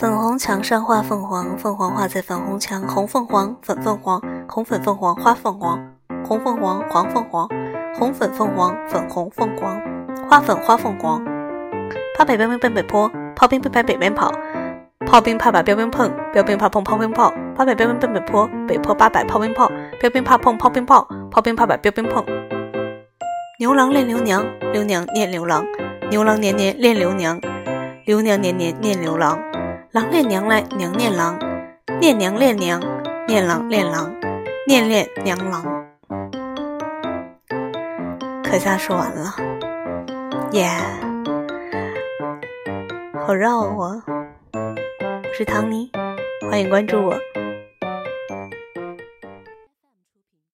粉红墙上画凤凰，凤凰画在粉红墙，红凤凰，粉凤凰，红粉凤凰，花凤凰，红凤凰，黄凤凰，红粉凤凰，粉红凤凰，花粉花凤凰。怕北边奔北坡，炮兵奔北边跑，炮兵怕把标兵碰，标兵怕碰炮兵炮。八百标兵奔北坡，北坡八百炮兵炮，标兵怕碰炮兵炮，炮兵怕把标兵碰。牛郎恋牛娘，牛娘念牛郎，牛郎年年恋牛娘，牛娘年年念牛郎。郎恋娘来，娘恋郎，恋娘恋娘，恋郎恋郎，恋恋娘郎。可下说完了，耶，好绕啊！我是唐尼，欢迎关注我。